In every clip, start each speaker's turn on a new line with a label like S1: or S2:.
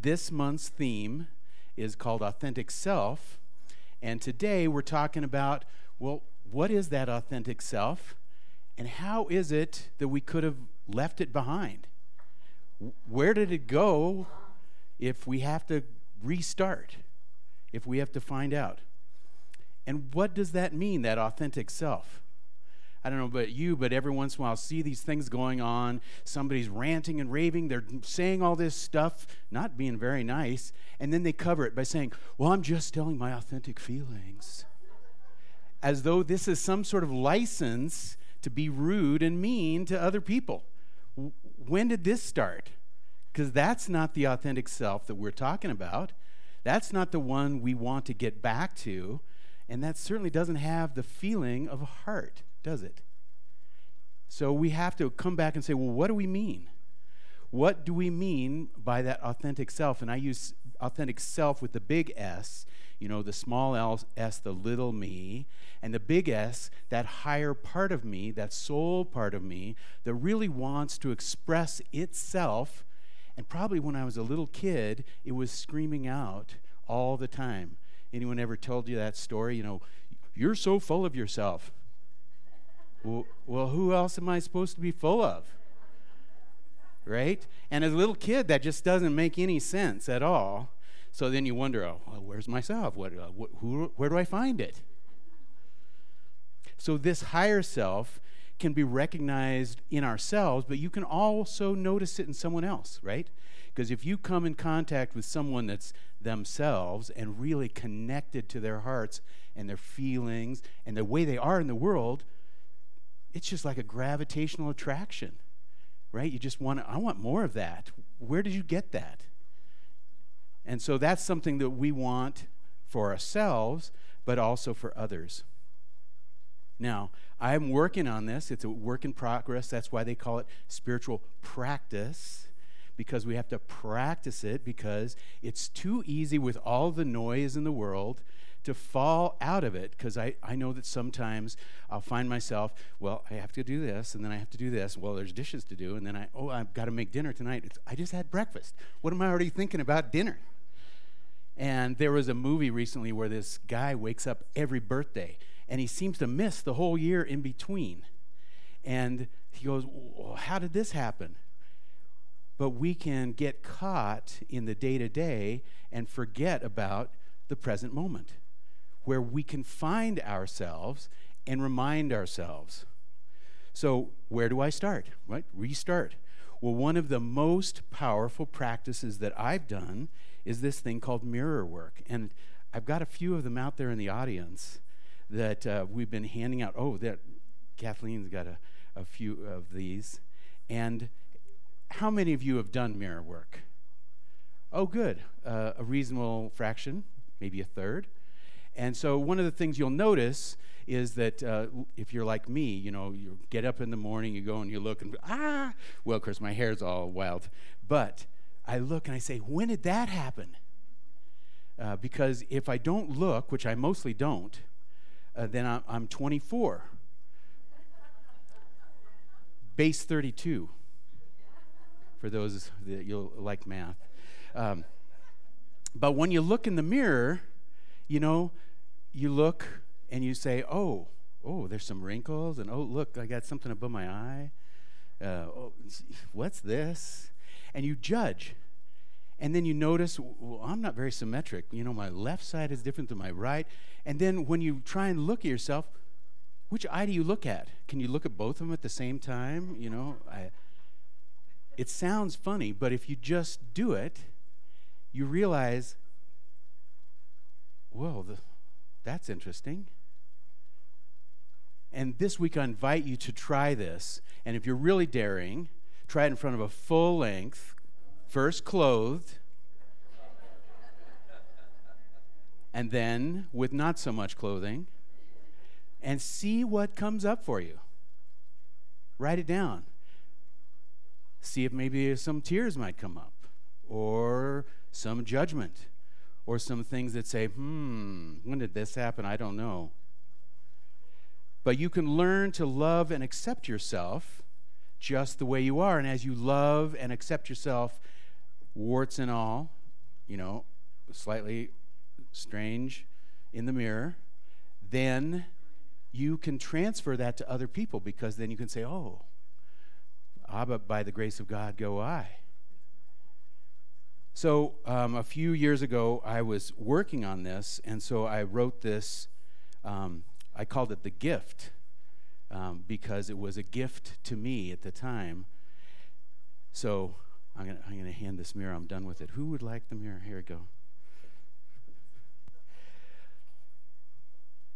S1: This month's theme is called Authentic Self. And today we're talking about, well, what is that authentic self? And how is it that we could have left it behind? Where did it go if we have to restart, if we have to find out? And what does that mean, that authentic self? I don't know about you, but every once in a while, I'll see these things going on. Somebody's ranting and raving. They're saying all this stuff, not being very nice. And then they cover it by saying, Well, I'm just telling my authentic feelings. As though this is some sort of license to be rude and mean to other people. When did this start? Because that's not the authentic self that we're talking about. That's not the one we want to get back to. And that certainly doesn't have the feeling of a heart does it? So we have to come back and say, well, what do we mean? What do we mean by that authentic self? And I use authentic self with the big S, you know, the small s, the little me, and the big S, that higher part of me, that soul part of me, that really wants to express itself. And probably when I was a little kid, it was screaming out all the time. Anyone ever told you that story? You know, you're so full of yourself. Well, who else am I supposed to be full of? Right? And as a little kid, that just doesn't make any sense at all. So then you wonder, oh, well, where's myself? What, uh, wh- who, where do I find it? So this higher self can be recognized in ourselves, but you can also notice it in someone else, right? Because if you come in contact with someone that's themselves and really connected to their hearts and their feelings and the way they are in the world, it's just like a gravitational attraction, right? You just want, I want more of that. Where did you get that? And so that's something that we want for ourselves, but also for others. Now, I'm working on this. It's a work in progress. That's why they call it spiritual practice, because we have to practice it, because it's too easy with all the noise in the world to fall out of it because I, I know that sometimes I'll find myself, well, I have to do this and then I have to do this. Well, there's dishes to do and then I, oh, I've got to make dinner tonight. It's, I just had breakfast. What am I already thinking about dinner? And there was a movie recently where this guy wakes up every birthday and he seems to miss the whole year in between. And he goes, well, How did this happen? But we can get caught in the day to day and forget about the present moment where we can find ourselves and remind ourselves. So, where do I start? Right? Restart. Well, one of the most powerful practices that I've done is this thing called mirror work. And I've got a few of them out there in the audience that uh, we've been handing out. Oh, that Kathleen's got a, a few of these. And how many of you have done mirror work? Oh, good. Uh, a reasonable fraction, maybe a third. And so one of the things you'll notice is that uh, if you're like me, you know, you get up in the morning, you go and you look and ah, well, of course my hair's all wild, but I look and I say, when did that happen? Uh, because if I don't look, which I mostly don't, uh, then I'm, I'm 24. Base 32, for those that you'll like math. Um, but when you look in the mirror, you know, you look and you say, oh, oh, there's some wrinkles, and oh, look, I got something above my eye. Uh, oh, what's this? And you judge. And then you notice, well, I'm not very symmetric. You know, my left side is different than my right. And then when you try and look at yourself, which eye do you look at? Can you look at both of them at the same time? You know, I, it sounds funny, but if you just do it, you realize, whoa, the, that's interesting. And this week, I invite you to try this. And if you're really daring, try it in front of a full length, first clothed, and then with not so much clothing, and see what comes up for you. Write it down. See if maybe some tears might come up, or some judgment or some things that say, hmm, when did this happen? I don't know. But you can learn to love and accept yourself just the way you are. And as you love and accept yourself, warts and all, you know, slightly strange in the mirror, then you can transfer that to other people because then you can say, oh, Abba, by the grace of God, go I. So um, a few years ago, I was working on this, and so I wrote this. Um, I called it the gift um, because it was a gift to me at the time. So I'm going to hand this mirror. I'm done with it. Who would like the mirror? Here we go.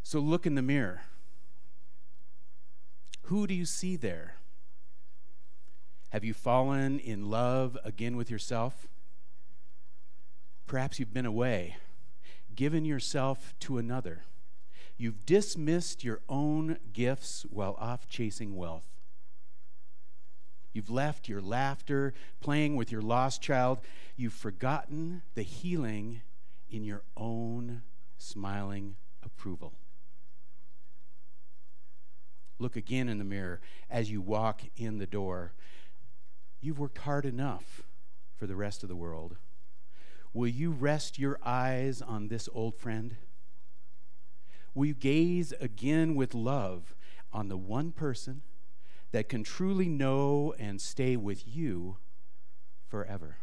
S1: So look in the mirror. Who do you see there? Have you fallen in love again with yourself? Perhaps you've been away, given yourself to another. You've dismissed your own gifts while off chasing wealth. You've left your laughter playing with your lost child. You've forgotten the healing in your own smiling approval. Look again in the mirror as you walk in the door. You've worked hard enough for the rest of the world. Will you rest your eyes on this old friend? Will you gaze again with love on the one person that can truly know and stay with you forever?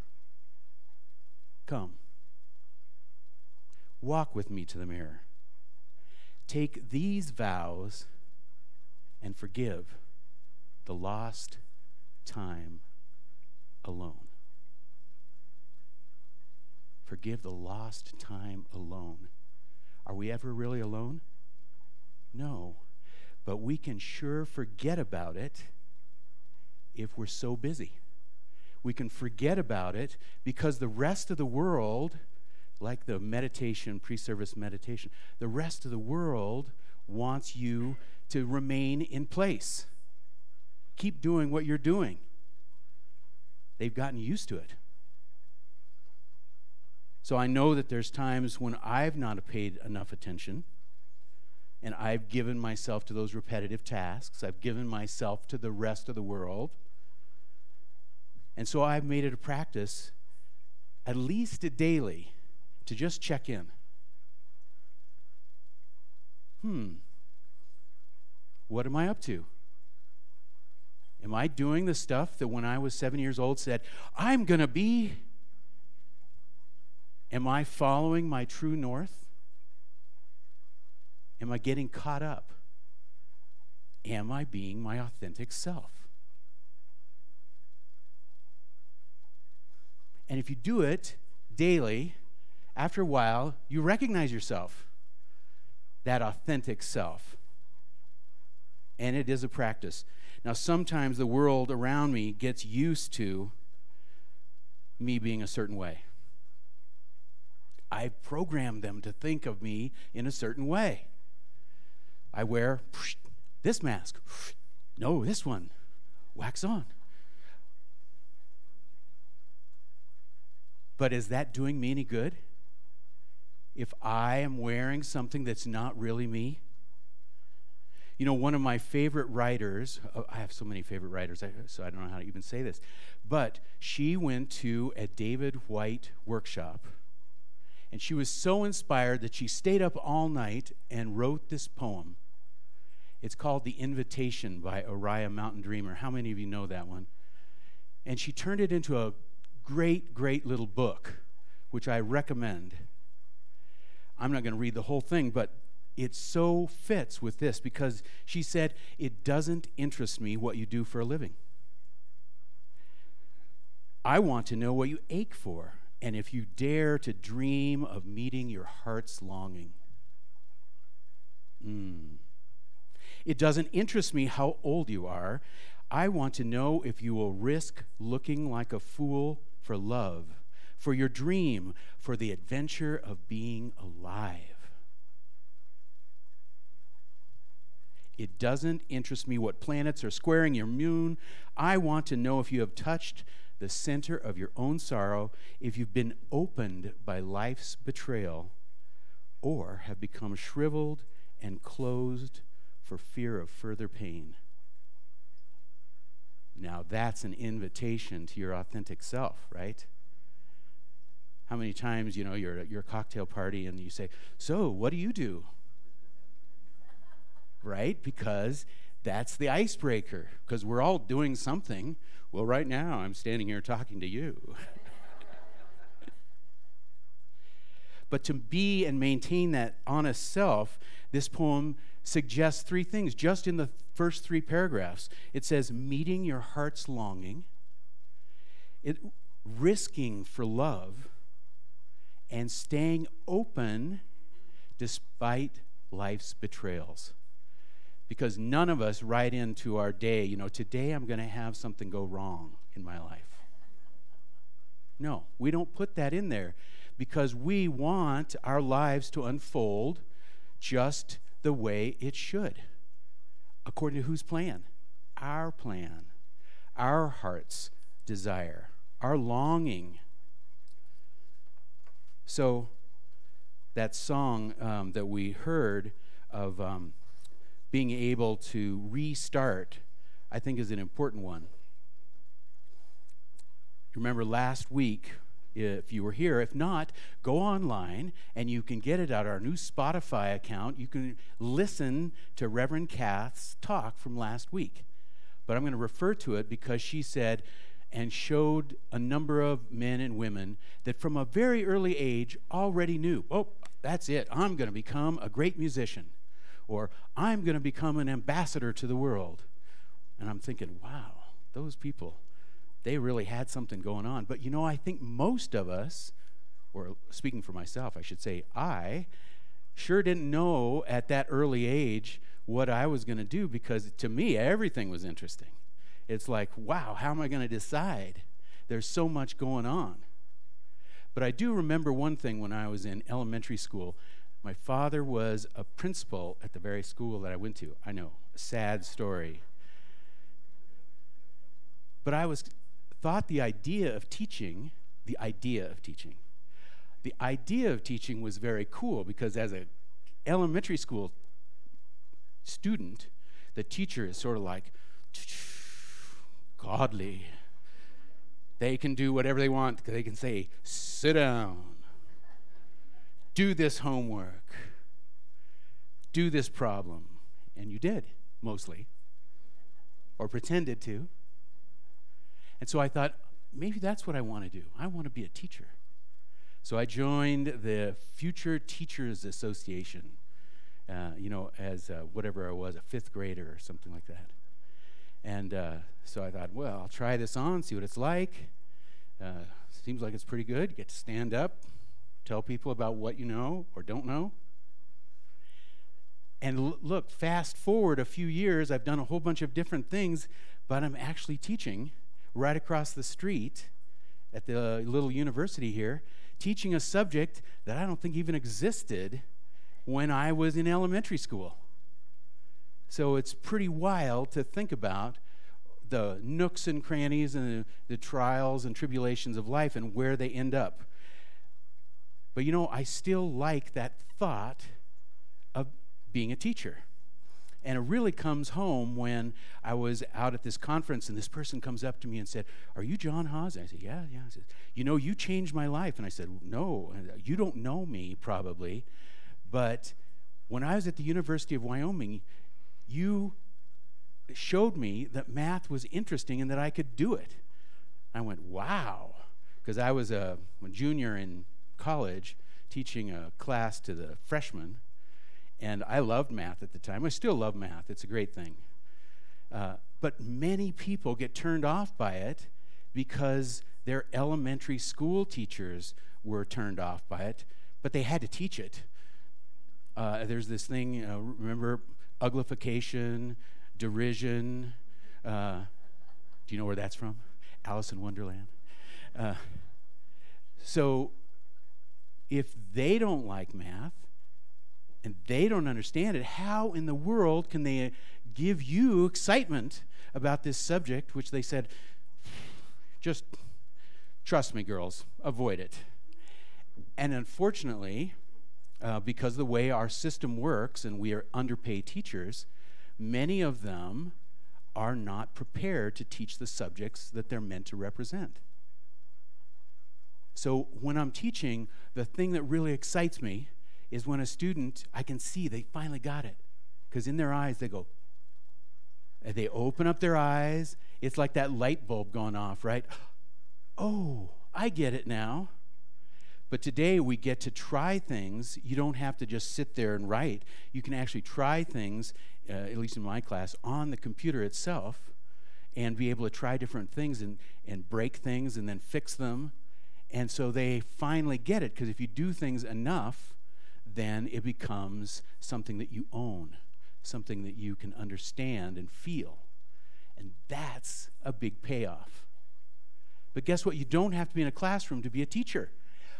S1: Come. Walk with me to the mirror. Take these vows and forgive the lost time alone. Forgive the lost time alone. Are we ever really alone? No. But we can sure forget about it if we're so busy. We can forget about it because the rest of the world, like the meditation, pre service meditation, the rest of the world wants you to remain in place. Keep doing what you're doing. They've gotten used to it. So I know that there's times when I've not paid enough attention and I've given myself to those repetitive tasks. I've given myself to the rest of the world. And so I've made it a practice, at least daily, to just check in. Hmm, what am I up to? Am I doing the stuff that when I was seven years old said, I'm going to be Am I following my true north? Am I getting caught up? Am I being my authentic self? And if you do it daily, after a while, you recognize yourself, that authentic self. And it is a practice. Now, sometimes the world around me gets used to me being a certain way. I've programmed them to think of me in a certain way. I wear this mask. No, this one. Wax on. But is that doing me any good? If I am wearing something that's not really me? You know, one of my favorite writers, oh, I have so many favorite writers, so I don't know how to even say this, but she went to a David Whyte workshop and she was so inspired that she stayed up all night and wrote this poem. It's called The Invitation by Oriah Mountain Dreamer. How many of you know that one? And she turned it into a great, great little book, which I recommend. I'm not going to read the whole thing, but it so fits with this because she said, It doesn't interest me what you do for a living. I want to know what you ache for and if you dare to dream of meeting your heart's longing. Mm. It doesn't interest me how old you are. I want to know if you will risk looking like a fool for love, for your dream, for the adventure of being alive. It doesn't interest me what planets are squaring your moon. I want to know if you have touched the center of your own sorrow, if you've been opened by life's betrayal, or have become shriveled and closed for fear of further pain. Now, that's an invitation to your authentic self, right? How many times, you know, you're at your cocktail party and you say, So, what do you do? right? Because that's the icebreaker, because we're all doing something. Well, right now, I'm standing here talking to you. but to be and maintain that honest self, this poem suggests three things just in the first three paragraphs. It says, meeting your heart's longing, it, risking for love, and staying open despite life's betrayals. Because none of us write into our day, you know, today I'm going to have something go wrong in my life. No, we don't put that in there because we want our lives to unfold just the way it should. According to whose plan? Our plan, our heart's desire, our longing. So, that song um, that we heard of um, being able to restart, I think, is an important one. Remember last week, if you were here. If not, go online and you can get it at our new Spotify account. You can listen to Reverend Kath's talk from last week. But I'm going to refer to it because she said and showed a number of men and women that from a very early age already knew, oh, that's it. I'm going to become a great musician. Or I'm going to become an ambassador to the world. And I'm thinking, wow, those people they really had something going on. But you know, I think most of us, or speaking for myself, I should say, I sure didn't know at that early age what I was going to do because to me, everything was interesting. It's like, wow, how am I going to decide? There's so much going on. But I do remember one thing when I was in elementary school. My father was a principal at the very school that I went to. I know, a sad story. But I was thought the idea of teaching, the idea of teaching, the idea of teaching was very cool because as a elementary school student, the teacher is sort of like godly. They can do whatever they want. They can say, sit down, do this homework, do this problem. And you did, mostly, or pretended to. And so I thought, maybe that's what I want to do. I want to be a teacher. So I joined the Future Teachers Association, uh, you know, as uh, whatever I was, a fifth grader or something like that. And uh, so I thought, well, I'll try this on, see what it's like. Uh, seems like it's pretty good. Get to stand up, tell people about what you know or don't know. And look, fast forward a few years, I've done a whole bunch of different things, but I'm actually teaching right across the street at the little university here, teaching a subject that I don't think even existed when I was in elementary school. So it's pretty wild to think about the nooks and crannies and the, the, trials and tribulations of life and where they end up. But you know, I still like that thought of being a teacher. And it really comes home when I was out at this conference and this person comes up to me and said, Are you Jon Haass? I said, Yeah, yeah. I said, You know, you changed my life. And I said, No, you don't know me probably, but when I was at the University of Wyoming, you showed me that math was interesting and that I could do it. I went, Wow. Because I was a junior in college teaching a class to the freshmen and I loved math at the time. I still love math, it's a great thing. Uh, but many people get turned off by it because their elementary school teachers were turned off by it, but they had to teach it. Uh, there's this thing, uh, remember, uglification, derision. Uh, do you know where that's from? Alice in Wonderland. Uh, so if they don't like math, and they don't understand it, how in the world can they give you excitement about this subject, which they said, just trust me, girls, avoid it. And unfortunately, uh, because the way our system works and we are underpaid teachers, many of them are not prepared to teach the subjects that they're meant to represent. So when I'm teaching, the thing that really excites me is when a student, I can see they finally got it. Because in their eyes, they go, they open up their eyes. It's like that light bulb going off, right? Oh, I get it now. But today we get to try things. You don't have to just sit there and write. You can actually try things, uh, at least in my class, on the computer itself and be able to try different things and, and break things and then fix them. And so they finally get it because if you do things enough, then it becomes something that you own, something that you can understand and feel. And that's a big payoff. But guess what? You don't have to be in a classroom to be a teacher.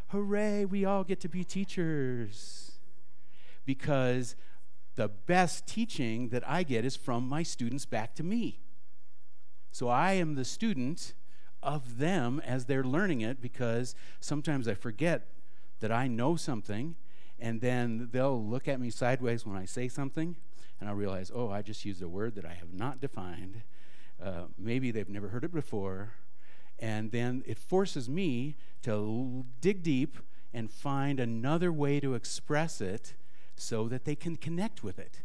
S1: Hooray, we all get to be teachers. Because the best teaching that I get is from my students back to me. So I am the student of them as they're learning it because sometimes I forget that I know something and then they'll look at me sideways when I say something and I'll realize, oh, I just used a word that I have not defined. Uh, maybe they've never heard it before and then it forces me to dig deep and find another way to express it so that they can connect with it.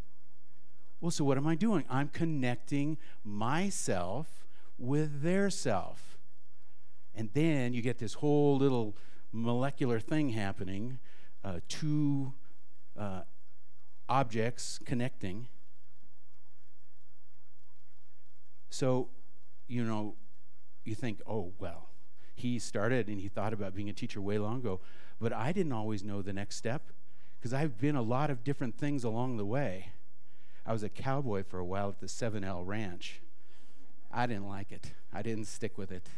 S1: Well, so what am I doing? I'm connecting myself with their self. And then you get this whole little molecular thing happening uh, two uh, objects connecting. So, you know, you think, oh, well, he started and he thought about being a teacher way long ago. But I didn't always know the next step because I've been a lot of different things along the way. I was a cowboy for a while at the 7L Ranch. I didn't like it, I didn't stick with it.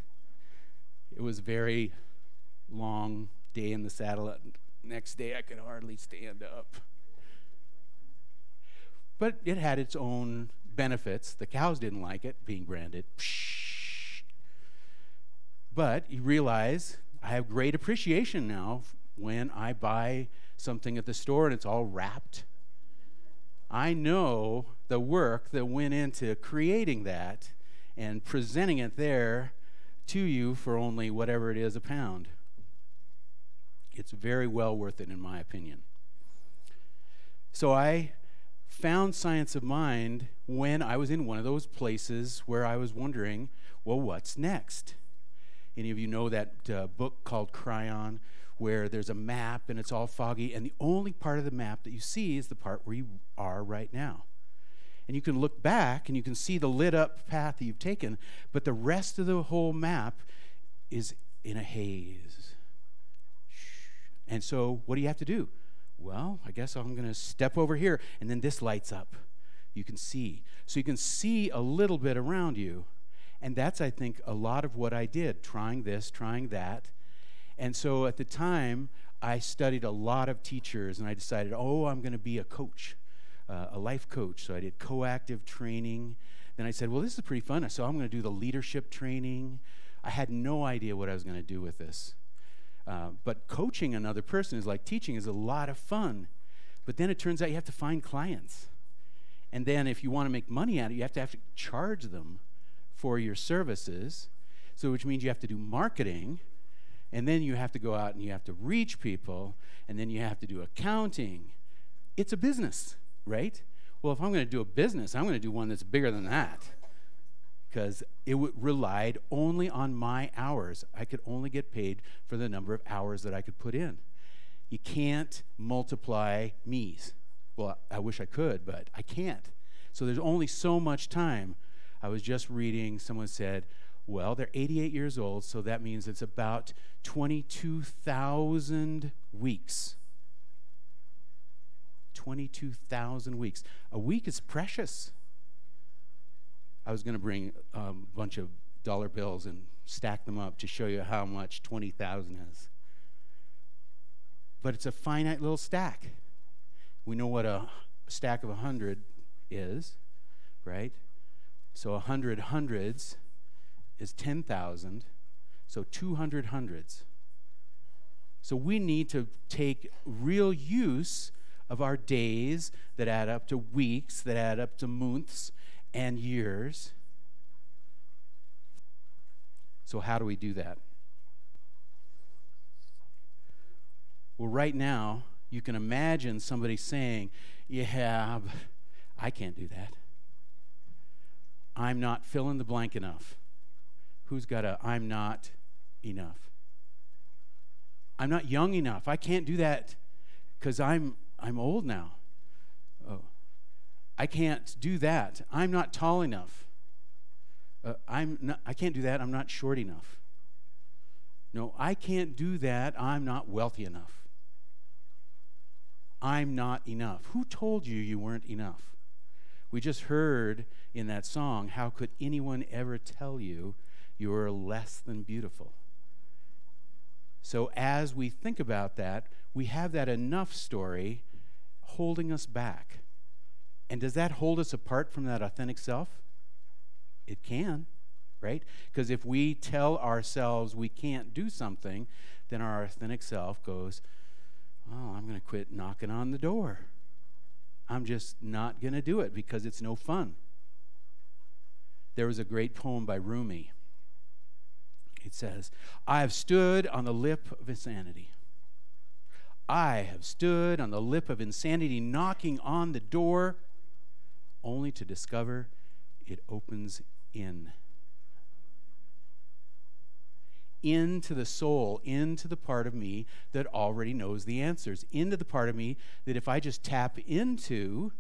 S1: It was a very long day in the saddle. Next day, I could hardly stand up. But it had its own benefits. The cows didn't like it being branded. But you realize I have great appreciation now when I buy something at the store and it's all wrapped. I know the work that went into creating that and presenting it there to you for only whatever it is a pound. It's very well worth it, in my opinion. So I found Science of Mind when I was in one of those places where I was wondering, well, what's next? Any of you know that uh, book called Cryon, where there's a map and it's all foggy, and the only part of the map that you see is the part where you are right now. And you can look back and you can see the lit up path that you've taken, but the rest of the whole map is in a haze. And so, what do you have to do? Well, I guess I'm going to step over here, and then this lights up. You can see. So, you can see a little bit around you and that's, I think, a lot of what I did, trying this, trying that. And so at the time, I studied a lot of teachers, and I decided, oh, I'm going to be a coach, uh, a life coach. So I did coactive training. Then I said, well, this is pretty fun. So I'm going to do the leadership training. I had no idea what I was going to do with this. Uh, but coaching another person is like teaching is a lot of fun. But then it turns out you have to find clients. And then if you want to make money out of it, you have to have to charge them for your services. So, which means you have to do marketing, and then you have to go out and you have to reach people, and then you have to do accounting. It's a business, right? Well, if I'm going to do a business, I'm going to do one that's bigger than that because it w- relied only on my hours. I could only get paid for the number of hours that I could put in. You can't multiply me's. Well, I wish I could, but I can't. So there's only so much time I was just reading, someone said, well, they're 88 years old, so that means it's about 22,000 weeks. 22,000 weeks. A week is precious. I was going to bring um, a bunch of dollar bills and stack them up to show you how much 20,000 is. But it's a finite little stack. We know what a stack of 100 is, right? So 100 hundreds is 10,000. So 200 hundreds. So we need to take real use of our days that add up to weeks, that add up to months and years. So, how do we do that? Well, right now, you can imagine somebody saying, Yeah, I can't do that. I'm not fill in the blank enough. Who's got a I'm not enough? I'm not young enough. I can't do that because I'm I'm old now. Oh, I can't do that. I'm not tall enough. Uh, I'm not, I can't do that. I'm not short enough. No, I can't do that. I'm not wealthy enough. I'm not enough. Who told you you weren't enough? We just heard in that song, how could anyone ever tell you you are less than beautiful? So, as we think about that, we have that enough story holding us back. And does that hold us apart from that authentic self? It can, right? Because if we tell ourselves we can't do something, then our authentic self goes, Oh, I'm going to quit knocking on the door. I'm just not going to do it because it's no fun. There was a great poem by Rumi it says, I have stood on the lip of insanity. I have stood on the lip of insanity, knocking on the door, only to discover it opens in. Into the soul, into the part of me that already knows the answers, into the part of me that if I just tap into,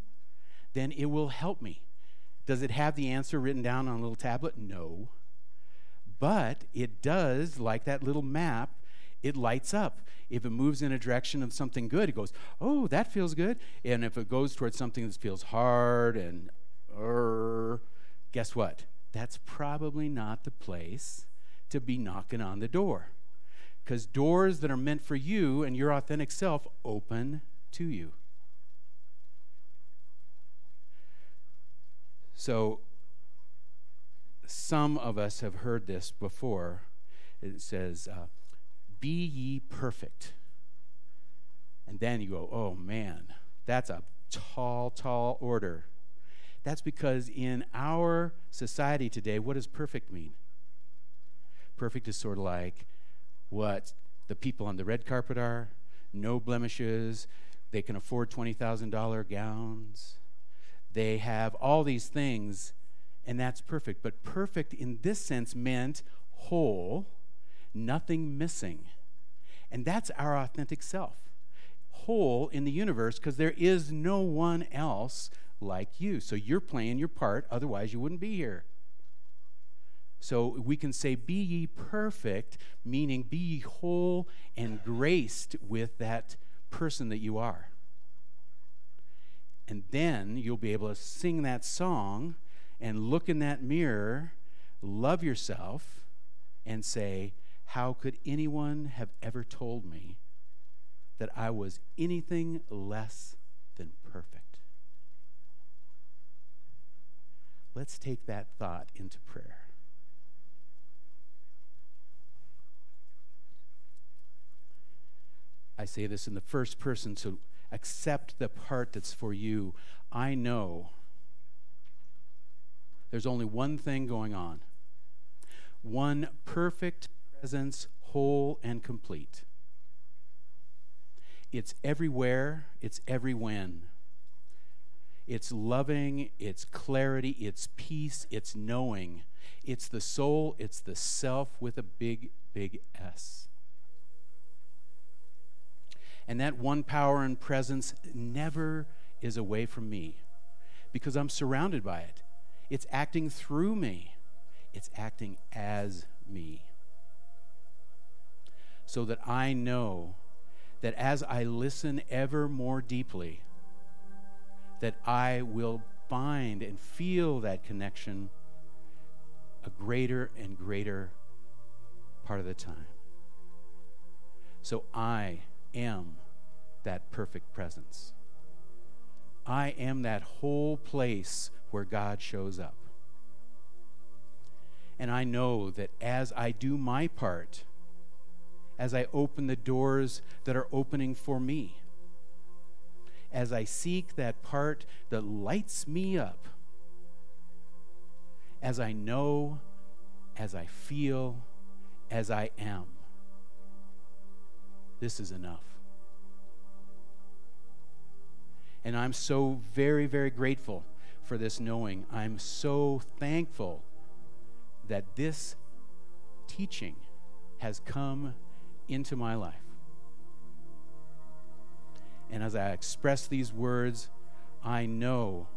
S1: then it will help me. Does it have the answer written down on a little tablet? No. But it does, like that little map, it lights up. If it moves in a direction of something good, it goes, oh, that feels good. And if it goes towards something that feels hard and, uh, guess what? That's probably not the place to be knocking on the door. Because doors that are meant for you and your authentic self open to you. So some of us have heard this before. It says, uh, Be ye perfect. And then you go, Oh man, that's a tall, tall order. That's because in our society today, what does perfect mean? Perfect is sort of like what the people on the red carpet are no blemishes, they can afford $20,000 gowns, they have all these things and that's perfect. But perfect in this sense meant whole, nothing missing. And that's our authentic self. Whole in the universe because there is no one else like you. So you're playing your part, otherwise, you wouldn't be here. So we can say, Be ye perfect, meaning be ye whole and graced with that person that you are. And then you'll be able to sing that song and look in that mirror, love yourself, and say, How could anyone have ever told me that I was anything less than perfect? Let's take that thought into prayer. I say this in the first person, so accept the part that's for you. I know there's only one thing going on one perfect presence, whole and complete. It's everywhere, it's every when. It's loving, it's clarity, it's peace, it's knowing. It's the soul, it's the self with a big, big S. And that one power and presence never is away from me because I'm surrounded by it. It's acting through me, it's acting as me. So that I know that as I listen ever more deeply, that I will find and feel that connection a greater and greater part of the time. So I am that perfect presence. I am that whole place where God shows up. And I know that as I do my part, as I open the doors that are opening for me, as I seek that part that lights me up, as I know, as I feel, as I am, this is enough. And I'm so very, very grateful for this knowing. I'm so thankful that this teaching has come into my life. And as I express these words, I know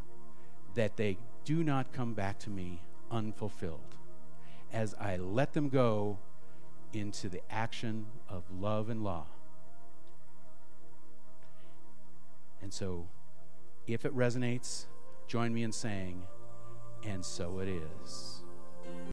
S1: that they do not come back to me unfulfilled. As I let them go into the action of love and law. And so, if it resonates, join me in saying, and so it is.